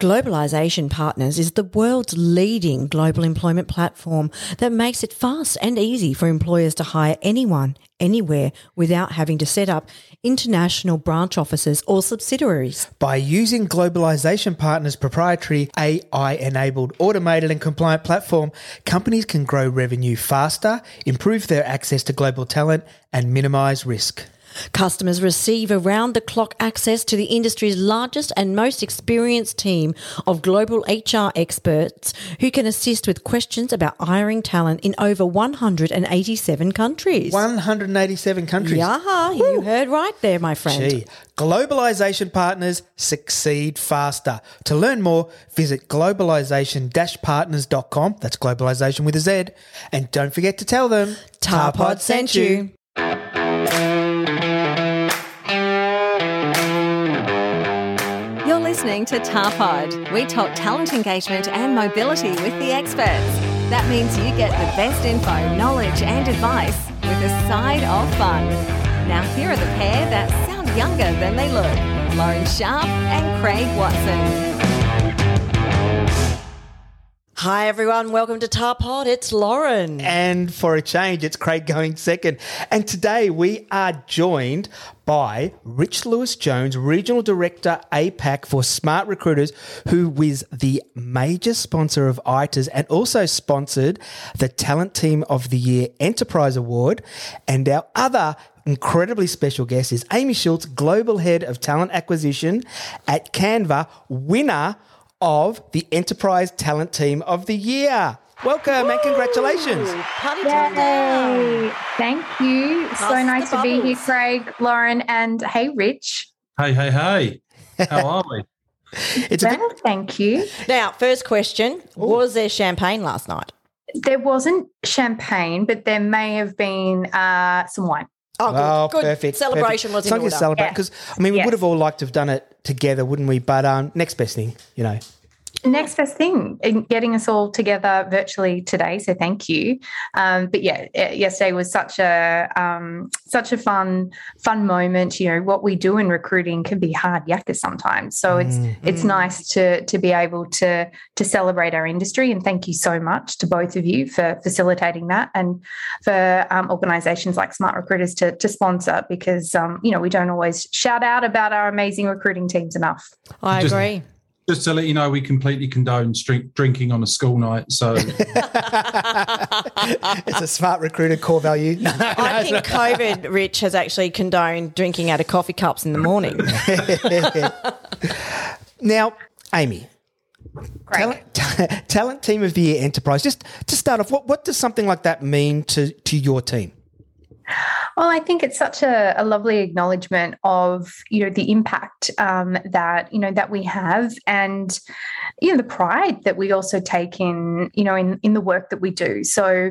Globalization Partners is the world's leading global employment platform that makes it fast and easy for employers to hire anyone, anywhere, without having to set up international branch offices or subsidiaries. By using Globalization Partners' proprietary AI enabled automated and compliant platform, companies can grow revenue faster, improve their access to global talent, and minimize risk. Customers receive around the clock access to the industry's largest and most experienced team of global HR experts who can assist with questions about hiring talent in over 187 countries. 187 countries. Yeah, you heard right there, my friend. Gee, globalization partners succeed faster. To learn more, visit globalization-partners.com. That's globalization with a Z. And don't forget to tell them Tarpod sent you. Listening to Tarpod. We talk talent engagement and mobility with the experts. That means you get the best info, knowledge, and advice with a side of fun. Now, here are the pair that sound younger than they look Lauren Sharp and Craig Watson. Hi, everyone. Welcome to Tarpod. It's Lauren. And for a change, it's Craig going second. And today we are joined by Rich Lewis Jones, Regional Director APAC for Smart Recruiters, who was the major sponsor of ITAs and also sponsored the Talent Team of the Year Enterprise Award. And our other incredibly special guest is Amy Schultz, Global Head of Talent Acquisition at Canva, winner of the Enterprise Talent Team of the Year. Welcome and congratulations. Party time. Yay! Thank you. Pass so nice to be here. Craig, Lauren, and hey, Rich. Hey, hey, hey. How are we? It's a bit, thank you. Now, first question Was there champagne last night? There wasn't champagne, but there may have been uh, some wine. Oh, good. oh, good. perfect. Celebration perfect. was in Something order. to celebrate Yeah. because I mean we Yes. would have all liked to have done it together, wouldn't we? But um, next best thing, you know. Next best thing, in getting us all together virtually today. So thank you. Um, but yeah, yesterday was such a um, such a fun fun moment. You know what we do in recruiting can be hard yakka sometimes. So it's it's nice to to be able to to celebrate our industry. And thank you so much to both of you for facilitating that and for um, organisations like Smart Recruiters to to sponsor because um, you know we don't always shout out about our amazing recruiting teams enough. I Just- agree. Just to let you know, we completely condone drink, drinking on a school night. So it's a smart recruiter core value. No, no, I think COVID, Rich, has actually condoned drinking out of coffee cups in the morning. Now, Amy, Great. talent, talent team of the year enterprise. Just to start off, what, what does something like that mean to to your team? Well, I think it's such a, a lovely acknowledgement of you know the impact um, that you know that we have, and you know the pride that we also take in you know in in the work that we do. So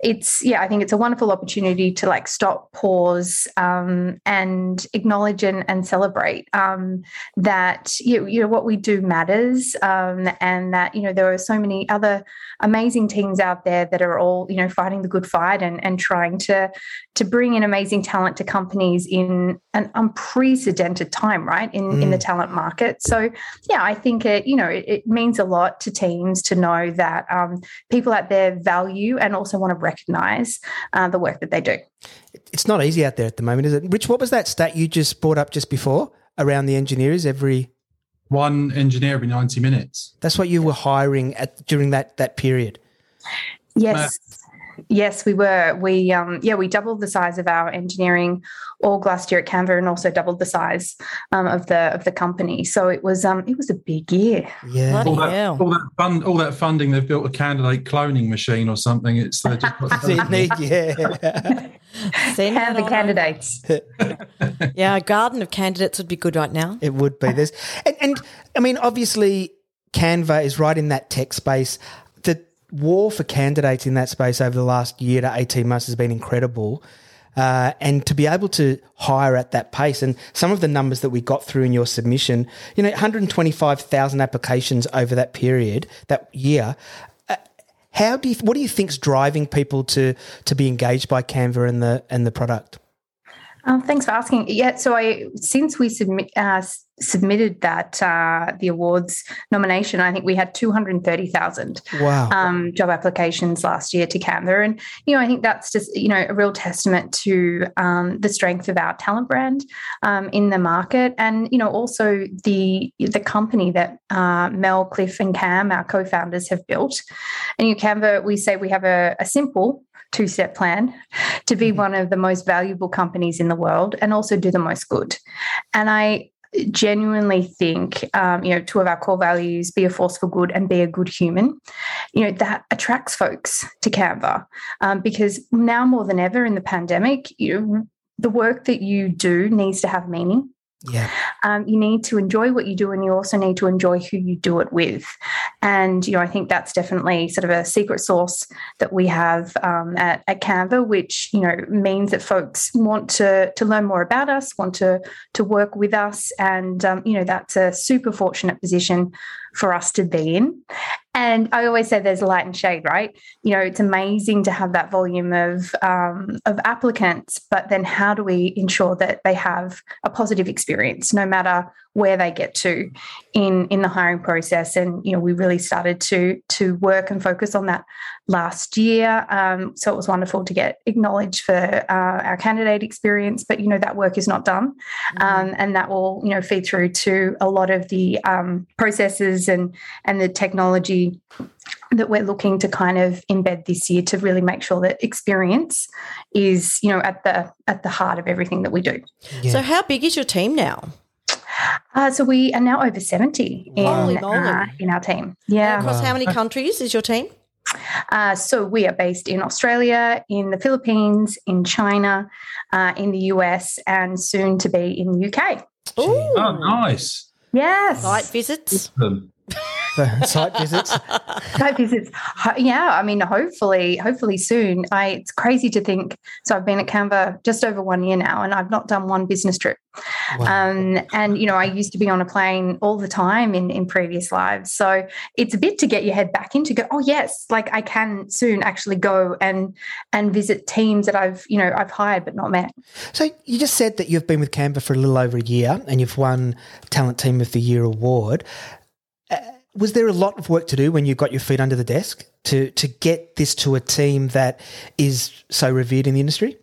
it's yeah, I think it's a wonderful opportunity to like stop, pause, um, and acknowledge and, and celebrate um, that you, you know what we do matters, um, and that you know there are so many other amazing teams out there that are all you know fighting the good fight and and trying to to bring in amazing talent to companies in an unprecedented time, right? In in the talent market. So yeah, I think it, you know, it, it means a lot to teams to know that um, people out there value and also want to recognize uh, the work that they do. It's not easy out there at the moment, is it? Rich, what was that stat you just brought up just before around the engineers every? one engineer every 90 minutes. That's what you were hiring at during that that period. Yes. Yes, we were. We um, yeah, we doubled the size of our engineering org last year at Canva, and also doubled the size um, of the of the company. So it was um, it was a big year. Yeah. Bloody All that, hell. all that fund, all that funding, they've built a candidate cloning machine or something. It's they just got Sydney, yeah. Send that Canva on candidates. Yeah, a garden of candidates would be good right now. It would be. this, and, and I mean, obviously, Canva is right in that tech space. War for candidates in that space over the last year to eighteen months has been incredible. Uh, and to be able to hire at that pace, and some of the numbers that we got through in your submission, you know, 125,000 applications over that period, that year. Uh, how do you? What do you think's driving people to to be engaged by Canva and the and the product? Um, thanks for asking. Yeah, so I since we submit uh, submitted that uh, the awards nomination, I think we had two hundred thirty thousand Wow. um, job applications last year to Canva, and you know I think that's just you know a real testament to um, the strength of our talent brand um, in the market, and you know also the the company that uh, Mel, Cliff, and Cam, our co-founders, have built. And you know, Canva, we say we have a, a simple two step plan to be one of the most valuable companies in the world and also do the most good. And I genuinely think, um, you know, two of our core values be a force for good and be a good human, you know, that attracts folks to Canva um, because now more than ever in the pandemic, you know, the work that you do needs to have meaning. Yeah. Um, you need to enjoy what you do and you also need to enjoy who you do it with and you know i think that's definitely sort of a secret sauce that we have um, at, at canva which you know means that folks want to to learn more about us want to to work with us and um, you know that's a super fortunate position for us to be in and I always say there's light and shade, right? You know, it's amazing to have that volume of um, of applicants, but then how do we ensure that they have a positive experience, no matter where they get to in in the hiring process? And you know, we really started to to work and focus on that last year. Um, so it was wonderful to get acknowledged for uh, our candidate experience, but you know that work is not done, um, and that will you know feed through to a lot of the um, processes and and the technology that we're looking to kind of embed this year to really make sure that experience is you know at the at the heart of everything that we do Yeah. So, how big is your team now? uh, so we are now over 70 in, uh, in our team And yeah across how many countries is your team? Uh, so we are based in australia in the philippines in china uh, in the us and soon to be in the uk Ooh. Oh, nice. yes Site visits. The site visits. site visits yeah i mean hopefully hopefully soon i it's crazy to think so i've been at canva just over one year now and i've not done one business trip Wow. um, and you know i used to be on a plane all the time in in previous lives so it's a bit to get your head back into go oh yes like i can soon actually go and and visit teams that i've you know i've hired but not met So you just said that you've been with Canva for a little over a year and you've won Talent Team of the Year award. Uh, was there a lot of work to do when you got your feet under the desk to to get this to a team that is so revered in the industry?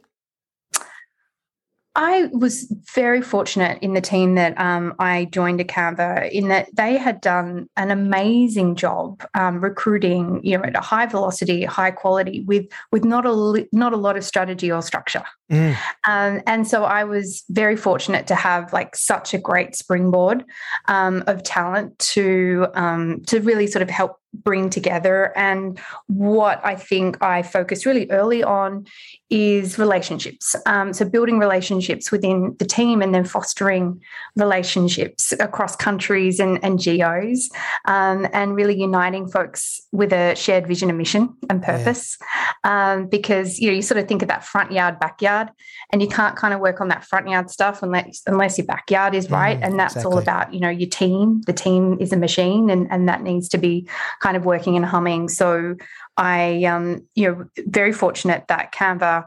I was very fortunate in the team that um, I joined at Canva in that they had done an amazing job um, recruiting, you know, at a high velocity, high quality, with with not a not a lot of strategy or structure. Mm. Um, and so I was very fortunate to have like such a great springboard um, of talent to um, to really sort of help bring together. And what I think I focused really early on is relationships. Um, so building relationships within the team and then fostering relationships across countries and, and geos um, and really uniting folks with a shared vision and mission and Yeah. purpose. Um, because you know you sort of think of that front yard, backyard, and you can't kind of work on that front yard stuff unless unless your backyard is right. Mm, and that's all about you know your team. The team is a machine, and and that needs to be kind of working and humming. So I um you know very fortunate that Canva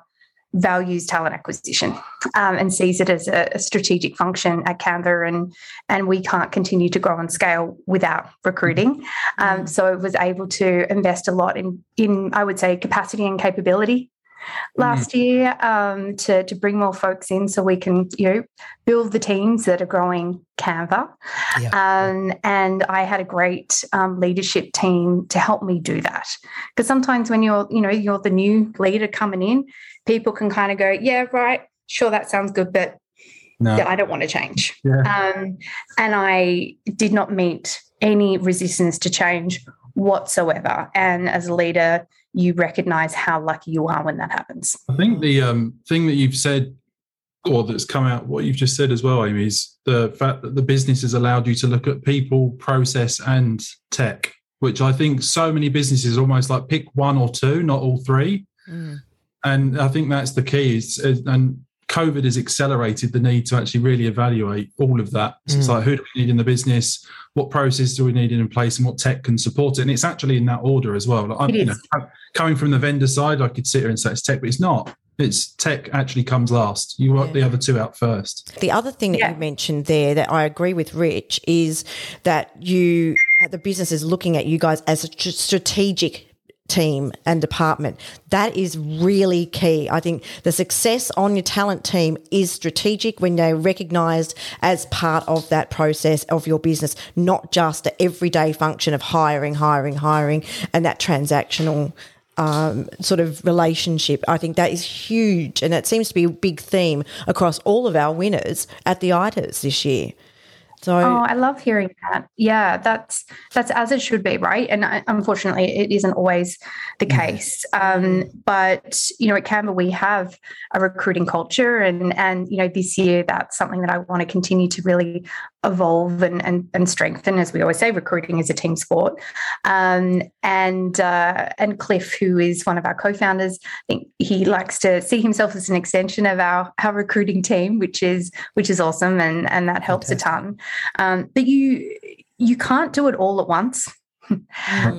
values talent acquisition um, and sees it as a, a strategic function at Canva, and and we can't continue to grow and scale without recruiting. Um, so it was able to invest a lot in in I would say capacity and capability last year um, to to bring more folks in, so we can you know build the teams that are growing Canva. Yeah. Um, and I had a great um, leadership team to help me do that. Because sometimes when you're, you know, you're the new leader coming in, people can kind of go, "Yeah, right, sure, that sounds good, but no. I don't want to change." Yeah. Um, and I did not meet any resistance to change whatsoever. And as a leader, you recognize how lucky you are when that happens. I think the um, thing that you've said, or that's come out, what you've just said as well, Amy, is the fact that the business has allowed you to look at people, process, and tech, which I think so many businesses almost like pick one or two, not all three. Mm. And I think that's the key. Is and COVID has accelerated the need to actually really evaluate all of that. So it's Mm. like who do we need in the business? What process do we need in place, and what tech can support it? And it's actually in that order as well. Like I'm, you know, is. coming from the vendor side, I could sit here and say it's tech, but it's not. It's tech actually comes last. You work the other two out first. The other thing that Yeah. you mentioned there that I agree with Rich is that you, the business is looking at you guys as a tr- strategic team and department. That is really key. I think the success on your talent team is strategic when they're recognized as part of that process of your business, not just the everyday function of hiring, hiring, hiring, and that transactional um, sort of relationship. I think that is huge, and it seems to be a big theme across all of our winners at the ITAs this year. So, Oh, I love hearing that. Yeah, that's that's as it should be, right? And uh, unfortunately, it isn't always the case. Um, but you know, at Canva, we have a recruiting culture, and and you know, this year that's something that I want to continue to really evolve and and, and strengthen. As we always say, recruiting is a team sport. Um, and uh, and Cliff, who is one of our co-founders, I think he likes to see himself as an extension of our our recruiting team, which is which is awesome, and and that helps a ton. Um, but you you can't do it all at once.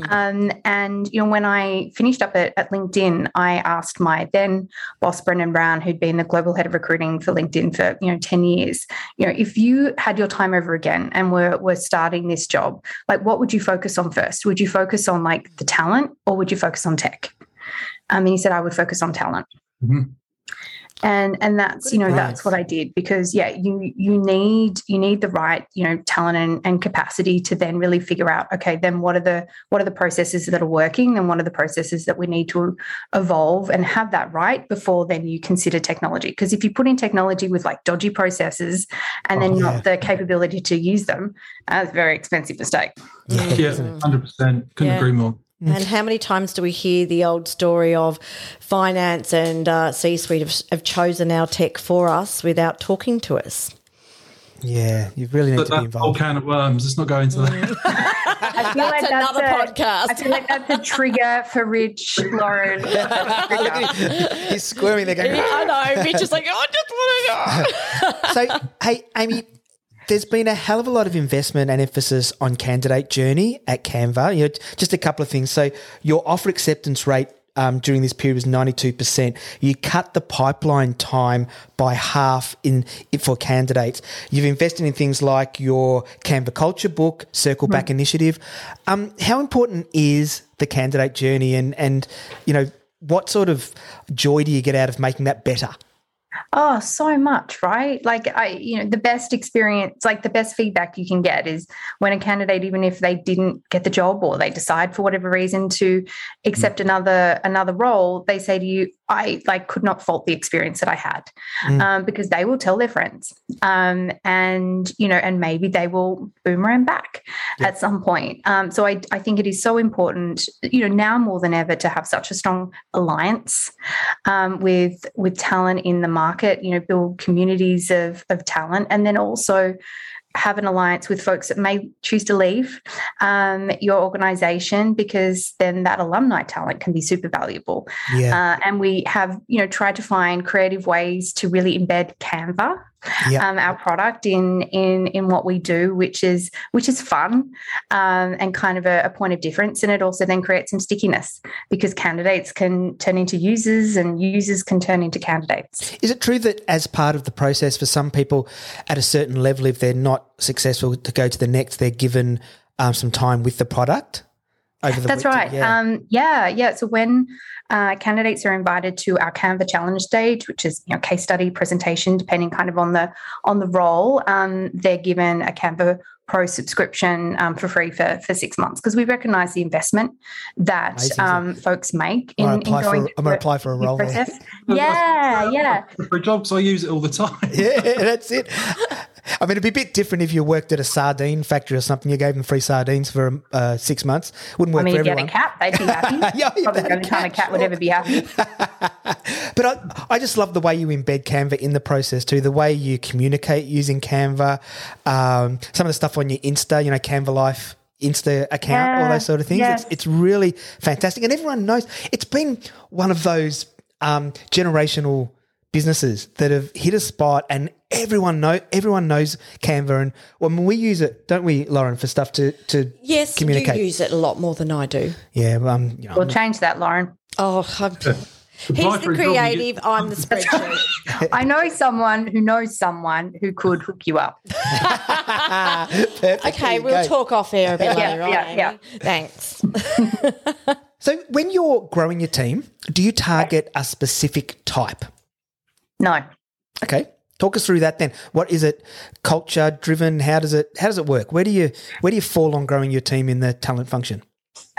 Um, and you know, when I finished up at, at LinkedIn, I asked my then boss Brendan Browne, who'd been the global head of recruiting for LinkedIn for you know ten years, you know, if you had your time over again and were were starting this job, like what would you focus on first? Would you focus on like the talent, or would you focus on tech? Um, and he said I would focus on talent. Mhm. And and that's you know that's what I did because yeah you you need you need the right you know talent and, and capacity to then really figure out okay then what are the what are the processes that are working and what are the processes that we need to evolve and have that right before then you consider technology because if you put in technology with like dodgy processes and then Oh, not the capability to use them that's a very expensive mistake Yeah, hundred percent. Couldn't Yeah. agree more. And how many times do we hear the old story of finance and uh, C suite have, have chosen our tech for us without talking to us? Yeah, you really need But to be involved. whole involved. can of worms. Let's not go into that. I feel That's another a- podcast. I feel like that's a trigger for Rich Lauren Look at him. He's squirming there going, I know. Rich is like, oh, I just want to go. so, hey, Amy, there's been a hell of a lot of investment and emphasis on candidate journey at Canva. You know, just a couple of things. So, your offer acceptance rate um, during this period was 92%. You cut the pipeline time by half in for candidates. You've invested in things like your Canva Culture Book, Circle Back Initiative. Um, how important is the candidate journey, and and you know what sort of joy do you get out of making that better? Oh, so much, right? Like I, you know, the best experience, like the best feedback you can get is when a candidate, even if they didn't get the job or they decide for whatever reason to accept mm. another another role, they say to you, I like could not fault the experience that I had. Mm. Um, because they will tell their friends. Um, and you know, and maybe they will boomerang back at some point. Um, so I, I think it is so important, you know, now more than ever to have such a strong alliance um, with with talent in the market. You know, build communities of of talent, and then also have an alliance with folks that may choose to leave um, your organization because then that alumni talent can be super valuable. Yeah. Uh, and we have, you know, tried to find creative ways to really embed Canva, Yeah. um, our product, in in in what we do, which is which is fun um, and kind of a, a point of difference. And it also then creates some stickiness because candidates can turn into users and users can turn into candidates. Is it true that as part of the process for some people at a certain level, if they're not successful to go to the next, they're given um, some time with the product over the That's week? right. Yeah. Um, yeah, yeah. So when uh, candidates are invited to our Canva challenge stage, which is you know case study presentation, depending kind of on the on the role, um, they're given a Canva Pro subscription um, for free for for six months because we recognise the investment that um, folks make I'm in, gonna in going for, I'm going to apply for a role there. Yeah, yeah. For a job, 'cause I use it all the time. Yeah, that's it. I mean, it'd be a bit different if you worked at a sardine factory or something. You gave them free sardines for uh, six months. Wouldn't work I mean, for if you had everyone. a cat, they'd be happy. Yeah, Probably you the only time a cat, cat would ever be happy. But I, I just love the way you embed Canva in the process too. The way you communicate using Canva, um, some of the stuff on your Insta, you know, Canva Life Insta account, all those sort of things. yes. It's, it's really fantastic, and everyone knows it's been one of those um, generational businesses that have hit a spot, and everyone know everyone knows Canva, and when we use it, don't we, Lauren, for stuff to to Yes, communicate? you use it a lot more than I do. yeah, um, you know, We'll change that, Lauren. Oh, I'm, He's the for a job, you get- creative. I'm the spreadsheet. I know someone who knows someone who could hook you up. Perfect. Okay, you we'll go. talk off air a bit Yeah, later on. yeah, yeah. Thanks. So, when you're growing your team, do you target a specific type? No. Okay, talk us through that then. What is it? Culture driven? How does it? How does it work? Where do you where do you fall on growing your team in the talent function?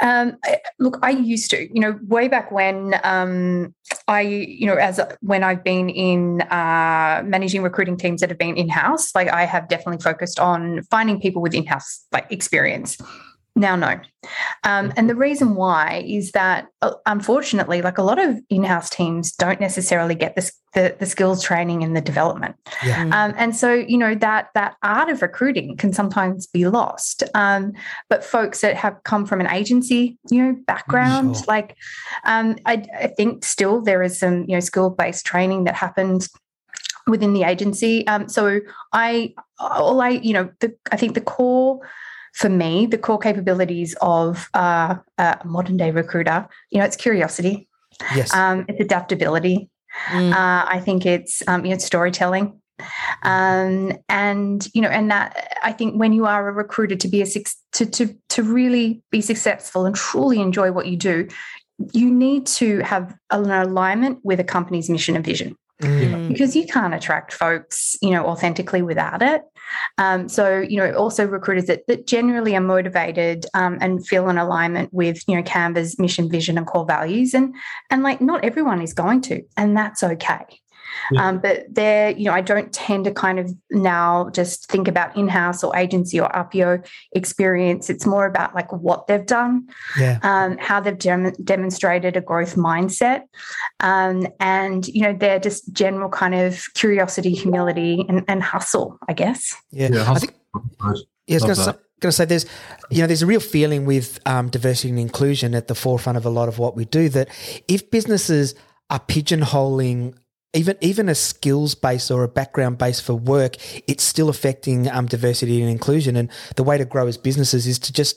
Um, look, I used to, you know, way back when um, I, you know, as a- when I've been in uh, managing recruiting teams that have been in house, like I have definitely focused on finding people with in house like experience. Now, no. Um, and the reason why is that, uh, unfortunately, like a lot of in house teams don't necessarily get this, the, the skills training and the development. Yeah. Um, and so, you know, that that art of recruiting can sometimes be lost. Um, but folks that have come from an agency, you know, background, Sure. like um, I, I think still there is some, you know, skill based training that happens within the agency. Um, so I, all I, you know, the, I think the core for me, the core capabilities of uh, a modern day recruiter, you know, it's curiosity, Yes. um, it's adaptability, Mm. uh, I think it's um, you know storytelling, um, and you know, and that I think when you are a recruiter to be a to to to really be successful and truly enjoy what you do, you need to have an alignment with a company's mission and vision Mm. because you can't attract folks, you know, authentically without it. Um, so, you know, also recruiters that, that generally are motivated um, and feel in alignment with, you know, Canva's mission, vision, and core values. And and like not everyone is going to, and that's okay. Yeah. Um, but there, you know, I don't tend to kind of now just think about in-house or agency or RPO experience. It's more about like what they've done, Yeah. um, how they've dem- demonstrated a growth mindset, um, and you know their just general kind of curiosity, humility, and, and hustle. I guess. Yeah. Yeah, I think Yeah, I was going to say, going to say there's, you know, there's a real feeling with um, diversity and inclusion at the forefront of a lot of what we do. That if businesses are pigeonholing even even a skills base or a background base for work, it's still affecting um, diversity and inclusion. And the way to grow as businesses is to just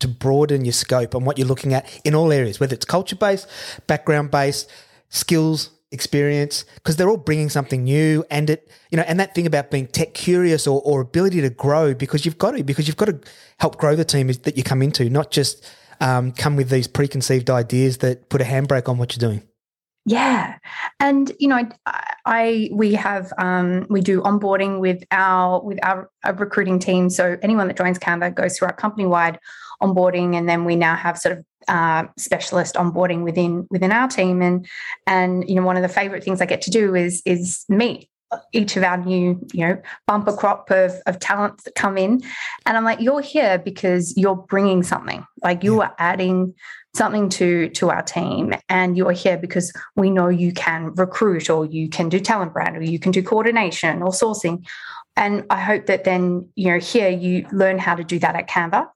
to broaden your scope on what you're looking at in all areas, whether it's culture based, background based, skills, experience, because they're all bringing something new. And it, you know, and that thing about being tech curious or, or ability to grow because you've got to, because you've got to help grow the team that you come into, not just um, come with these preconceived ideas that put a handbrake on what you're doing. Yeah, and you know, I, I we have um, we do onboarding with our with our, our recruiting team. So anyone that joins Canva goes through our company wide onboarding, and then we now have sort of uh, specialist onboarding within within our team. And and you know, one of the favorite things I get to do is is meet each of our new you know bumper crop of, of talents that come in. And i'm like you're here because you're bringing something. Like you are adding something to to our team and you're here because we know you can recruit or you can do talent brand or you can do coordination or sourcing and i hope that then you know here you learn how to do that at canva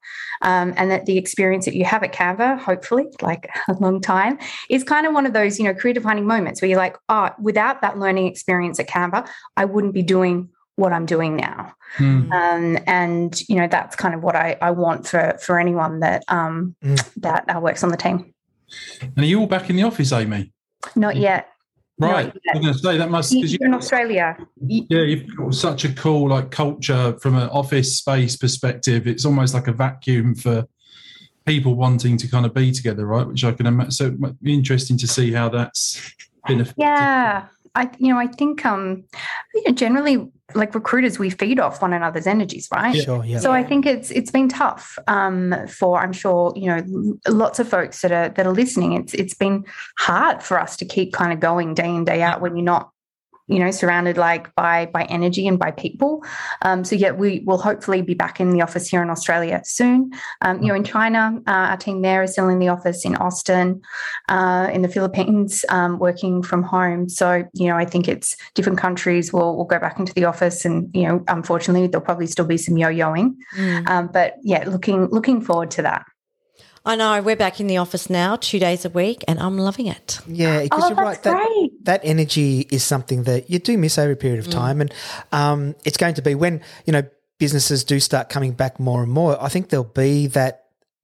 um, and that the experience that you have at canva hopefully like a long time is kind of one of those you know career defining moments where you're like oh without that learning experience at canva i wouldn't be doing what i'm doing now Hmm. um, and you know that's kind of what I, I want for for anyone that um, Mm. that uh, works on the team. And are you all back in the office, Amy? Not yet. Right. I'm going to say that must because You're in Australia. Yeah, you've got such a cool like culture from an office space perspective. It's almost like a vacuum for people wanting to kind of be together, right? Which I can imagine. So it might be interesting to see how that's been affected. Yeah. I you know I think um you know generally like recruiters we feed off one another's energies, right? Sure, yeah. So I think it's it's been tough um, for I'm sure you know lots of folks that are that are listening. It's it's been hard for us to keep kind of going day in day out when you're not you know surrounded like by by energy and by people. Um, so yeah, we will hopefully be back in the office here in Australia soon. Um, you know, in China, uh, our team there is still in the office in Austin, uh, in the Philippines, um, working from home. So you know, I think it's different countries will will go back into the office, and you know, unfortunately, there'll probably still be some yo-yoing. Mm. Um, but yeah, looking looking forward to that. I know we're back in the office now, two days a week, and I'm loving it. Yeah, because Oh, you're right. That, great. that energy is something that you do miss over a period of time, and um, it's going to be when you know businesses do start coming back more and more. I think there'll be that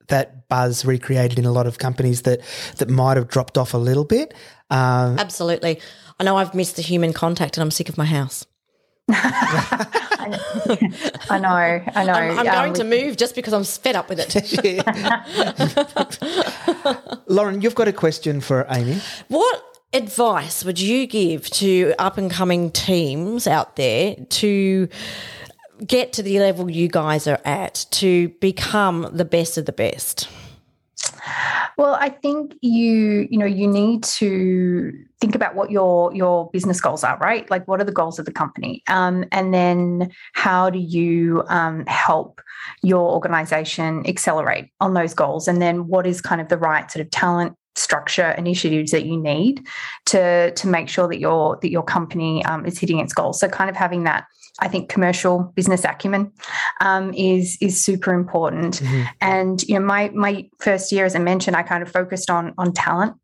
that buzz recreated in a lot of companies that that might have dropped off a little bit. Um, Absolutely. I know I've missed the human contact and I'm sick of my house. I know, I know. I'm, I'm Um, going to move just because I'm fed up with it. Lauren, you've got a question for Amy. what advice would you give to up and coming teams out there to get to the level you guys are at to become the best of the best? Well, I think you, you know, you need to think about what your your business goals are, right? Like, what are the goals of the company, um, and then how do you um, help your organization accelerate on those goals, and then what is kind of the right sort of talent structure initiatives that you need to to make sure that your that your company um, is hitting its goals. So, kind of having that. I think commercial business acumen um, is is super important. And you know, my my first year, as I mentioned, I kind of focused on on talent,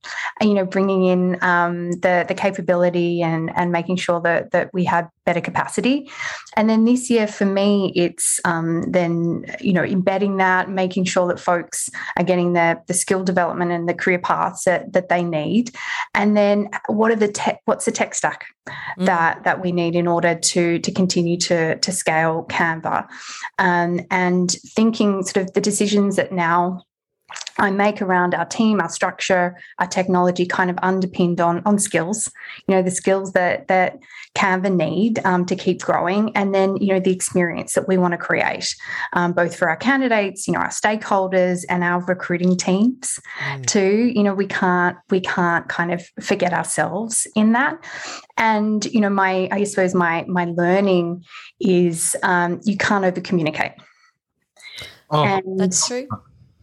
and you know, bringing in um, the the capability and and making sure that that we had better capacity. And then this year, for me, it's um, then you know embedding that, making sure that folks are getting the the skill development and the career paths that that they need. And then what are the tech? What's the tech stack that that we need in order to to continue to to scale Canva, um, and thinking sort of the decisions that now I make around our team, our structure, our technology, kind of underpinned on on skills. You know, the skills that that Canva need um, to keep growing, and then you know the experience that we want to create, um, both for our candidates, you know, our stakeholders, and our recruiting teams. Too, you know, we can't we can't kind of forget ourselves in that. And you know, my I suppose my my learning is um, you can't over communicate. Oh, And That's true.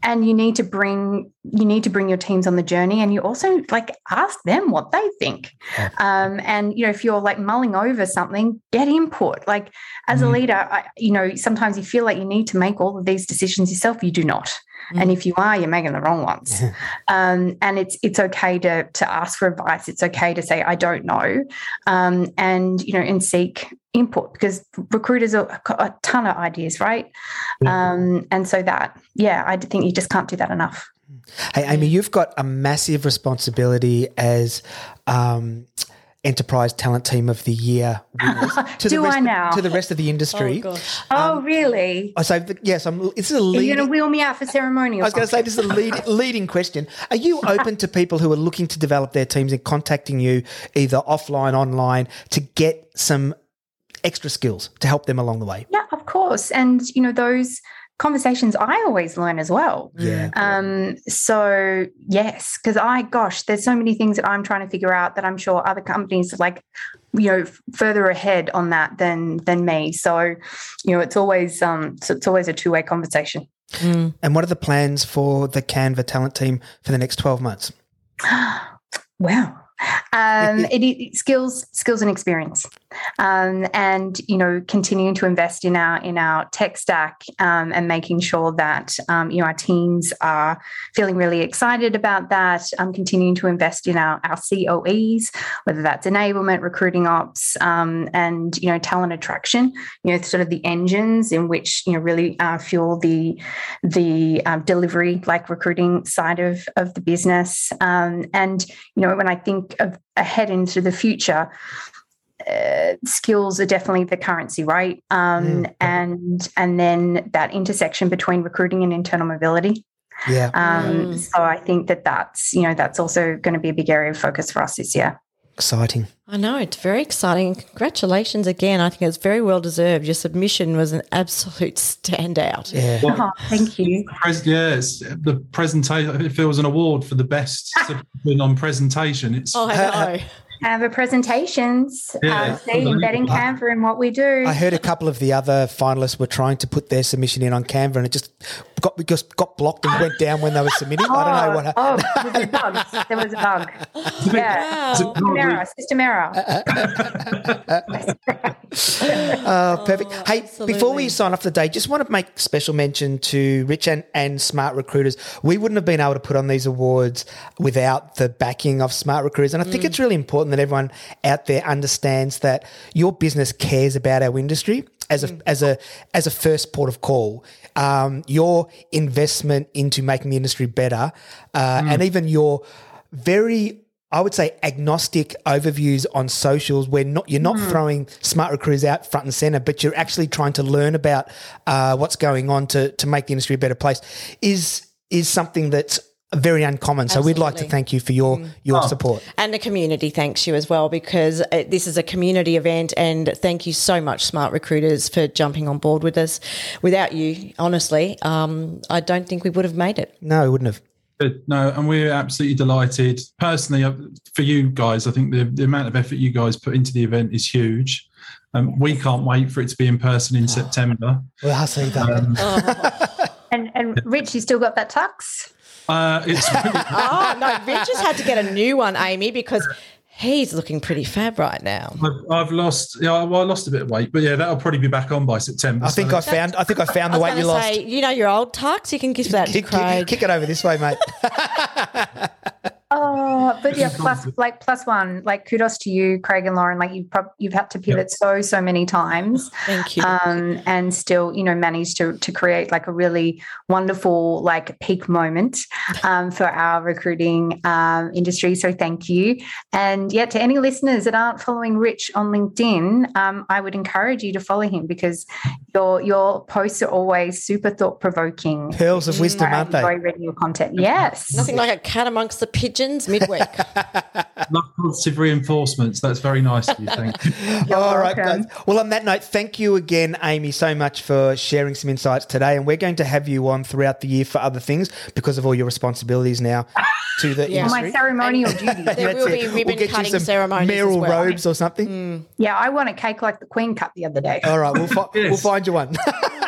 And you need to bring you need to bring your teams on the journey and you also like ask them what they think. Um, and you know if you're like mulling over something get input. Like as a Mhm. leader I, you know sometimes you feel like you need to make all of these decisions yourself you do not and if you are you're making the wrong ones. Um, and it's it's okay to to ask for advice. It's okay to say i don't know. Um, and you know and seek input because recruiters are got a ton of ideas right? Um, and so that yeah i think you just can't do that enough. Hey, Amy, you've got a massive responsibility as um, Enterprise Talent Team of the Year winners to Do the rest I of- now? to the rest of the industry. Oh, gosh. Um, oh really I say yes. I'm. This is a leading. going to wheel me out for ceremonial I was going to say this is a lead, leading question. Are you open to people who are looking to develop their teams and contacting you either offline, online, to get some extra skills to help them along the way? yeah of course and you know those conversations i always learn as well Yeah. Um, so yes, because I gosh, there's so many things that I'm trying to figure out that I'm sure other companies are like, you know, f- further ahead on that than than me. So, you know, it's always um so it's always a two-way conversation. And what are the plans for the Canva talent team for the next 12 months? Wow. Um, it, it skills, skills and experience, um, and you know, continuing to invest in our in our tech stack um, and making sure that um, you know our teams are feeling really excited about that. Um, continuing to invest in our our COEs, whether that's enablement, recruiting ops, um, and you know, talent attraction. You know, sort of the engines in which you know really uh, fuel the the um, delivery, like recruiting side of of the business. And you know, when I think of ahead into the future, uh, skills are definitely the currency, right? Um, Mm. And and then that intersection between recruiting and internal mobility. Yeah. Um, Mm. So I think that that's you know that's also going to be a big area of focus for us this year. Exciting. I know it's very exciting. Congratulations again. I think it's very well deserved. Your submission was an absolute standout. Yeah. Oh, thank you. Pres- yeah, it's the presentation. It feels an award for the best submission on presentation. It's Oh, I know. Have presentations. Yeah. Uh, see, embedding Canva in what we do. I heard a couple of the other finalists were trying to put their submission in on Canva and it just got just got blocked and went down when they were submitting. I don't know what happened. Oh, there was a bug. There was a bug. Yeah. Wow. System error. System error. Oh, perfect. hey, before we sign off the day, just want to make special mention to Rich and, and Smart Recruiters. We wouldn't have been able to put on these awards without the backing of Smart Recruiters. And I think it's really important that everyone out there understands that your business cares about our industry as a as a as a first port of call, um, your investment into making the industry better, uh, and even your very I would say agnostic overviews on socials where not you're not throwing smart recruiters out front and center, but you're actually trying to learn about uh, what's going on to to make the industry a better place is is something that's very uncommon. So we'd like to thank you for your your Oh. support. And the community thanks you as well because uh, this is a community event. And thank you so much, Smart Recruiters, for jumping on board with us. Without you, honestly, um, I don't think we would have made it. No, we wouldn't have. Good. No, and we're absolutely delighted. Personally, uh, for you guys, I think the, the amount of effort you guys put into the event is huge. Um, we can't wait for it to be in person in September. Well, I see that. And and Rich, you still got that tux? Uh, it's really, Oh, no, Rich just had to get a new one, Amy, because he's looking pretty fab right now. I've, I've lost. Yeah, well, I lost a bit of weight, but yeah, that'll probably be back on by September. I think so I found I think I found I the was weight you lost. say, you know your old tux, you can give that to Craig. kick, kick it over this way, mate. Oh, but yeah, plus like plus one, like kudos to you, Craig and Lauren. Like you've prob- you've had to pivot so so many times, Thank you. um, and still you know managed to to create like a really wonderful like peak moment um, for our recruiting um, industry. So thank you, and yeah, to any listeners that aren't following Rich on LinkedIn, um, I would encourage you to follow him because your your posts are always super thought provoking. Pearls of wisdom, aren't they? Enjoy reading your content. Yes. Nothing like a cat amongst the pigeons midweek. love positive reinforcements. That's very nice of you. Thank you. All right, guys. Well, on that note, thank you again, Amy, so much for sharing some insights today. And we're going to have you on throughout the year for other things because of all your responsibilities now to the Yeah. My ceremonial duties. There will it. be ribbon get you cutting some ceremonies as Mayoral well. robes or something. Mm. Yeah, I want a cake like the Queen cut the other day. All right, we'll, fi- Yes. we'll find you one.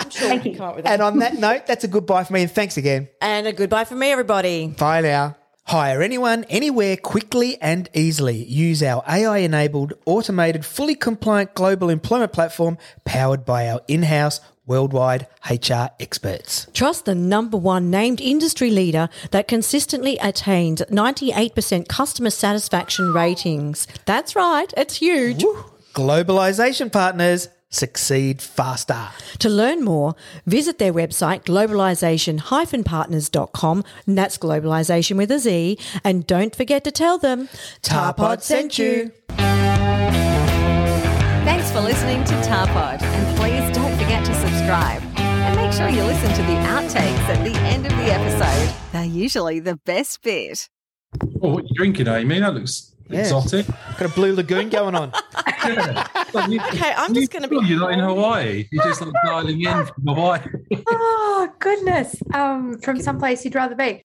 Thank you. Come up with that. and on that note, that's a goodbye for me. And thanks again. And a goodbye for me, everybody. Bye now. Hire anyone, anywhere, quickly and easily. Use our AI enabled, automated, fully compliant global employment platform powered by our in house, worldwide HR experts. Trust the number one named industry leader that consistently attains 98% customer satisfaction ratings. That's right, it's huge. Globalization partners succeed faster. To learn more, visit their website globalization-partners.com, and that's globalization with a Z, and don't forget to tell them Tarpod sent you. Thanks for listening to Tarpod, and please don't forget to subscribe. And make sure you listen to the outtakes at the end of the episode. They're usually the best bit. Oh, what you drinking, Amy? That looks Yeah. exotic. Got a blue lagoon going on. Okay, I'm just going to be. You're not in Hawaii. You're just like dialing in from Hawaii. Oh goodness! Um, from someplace you'd rather be.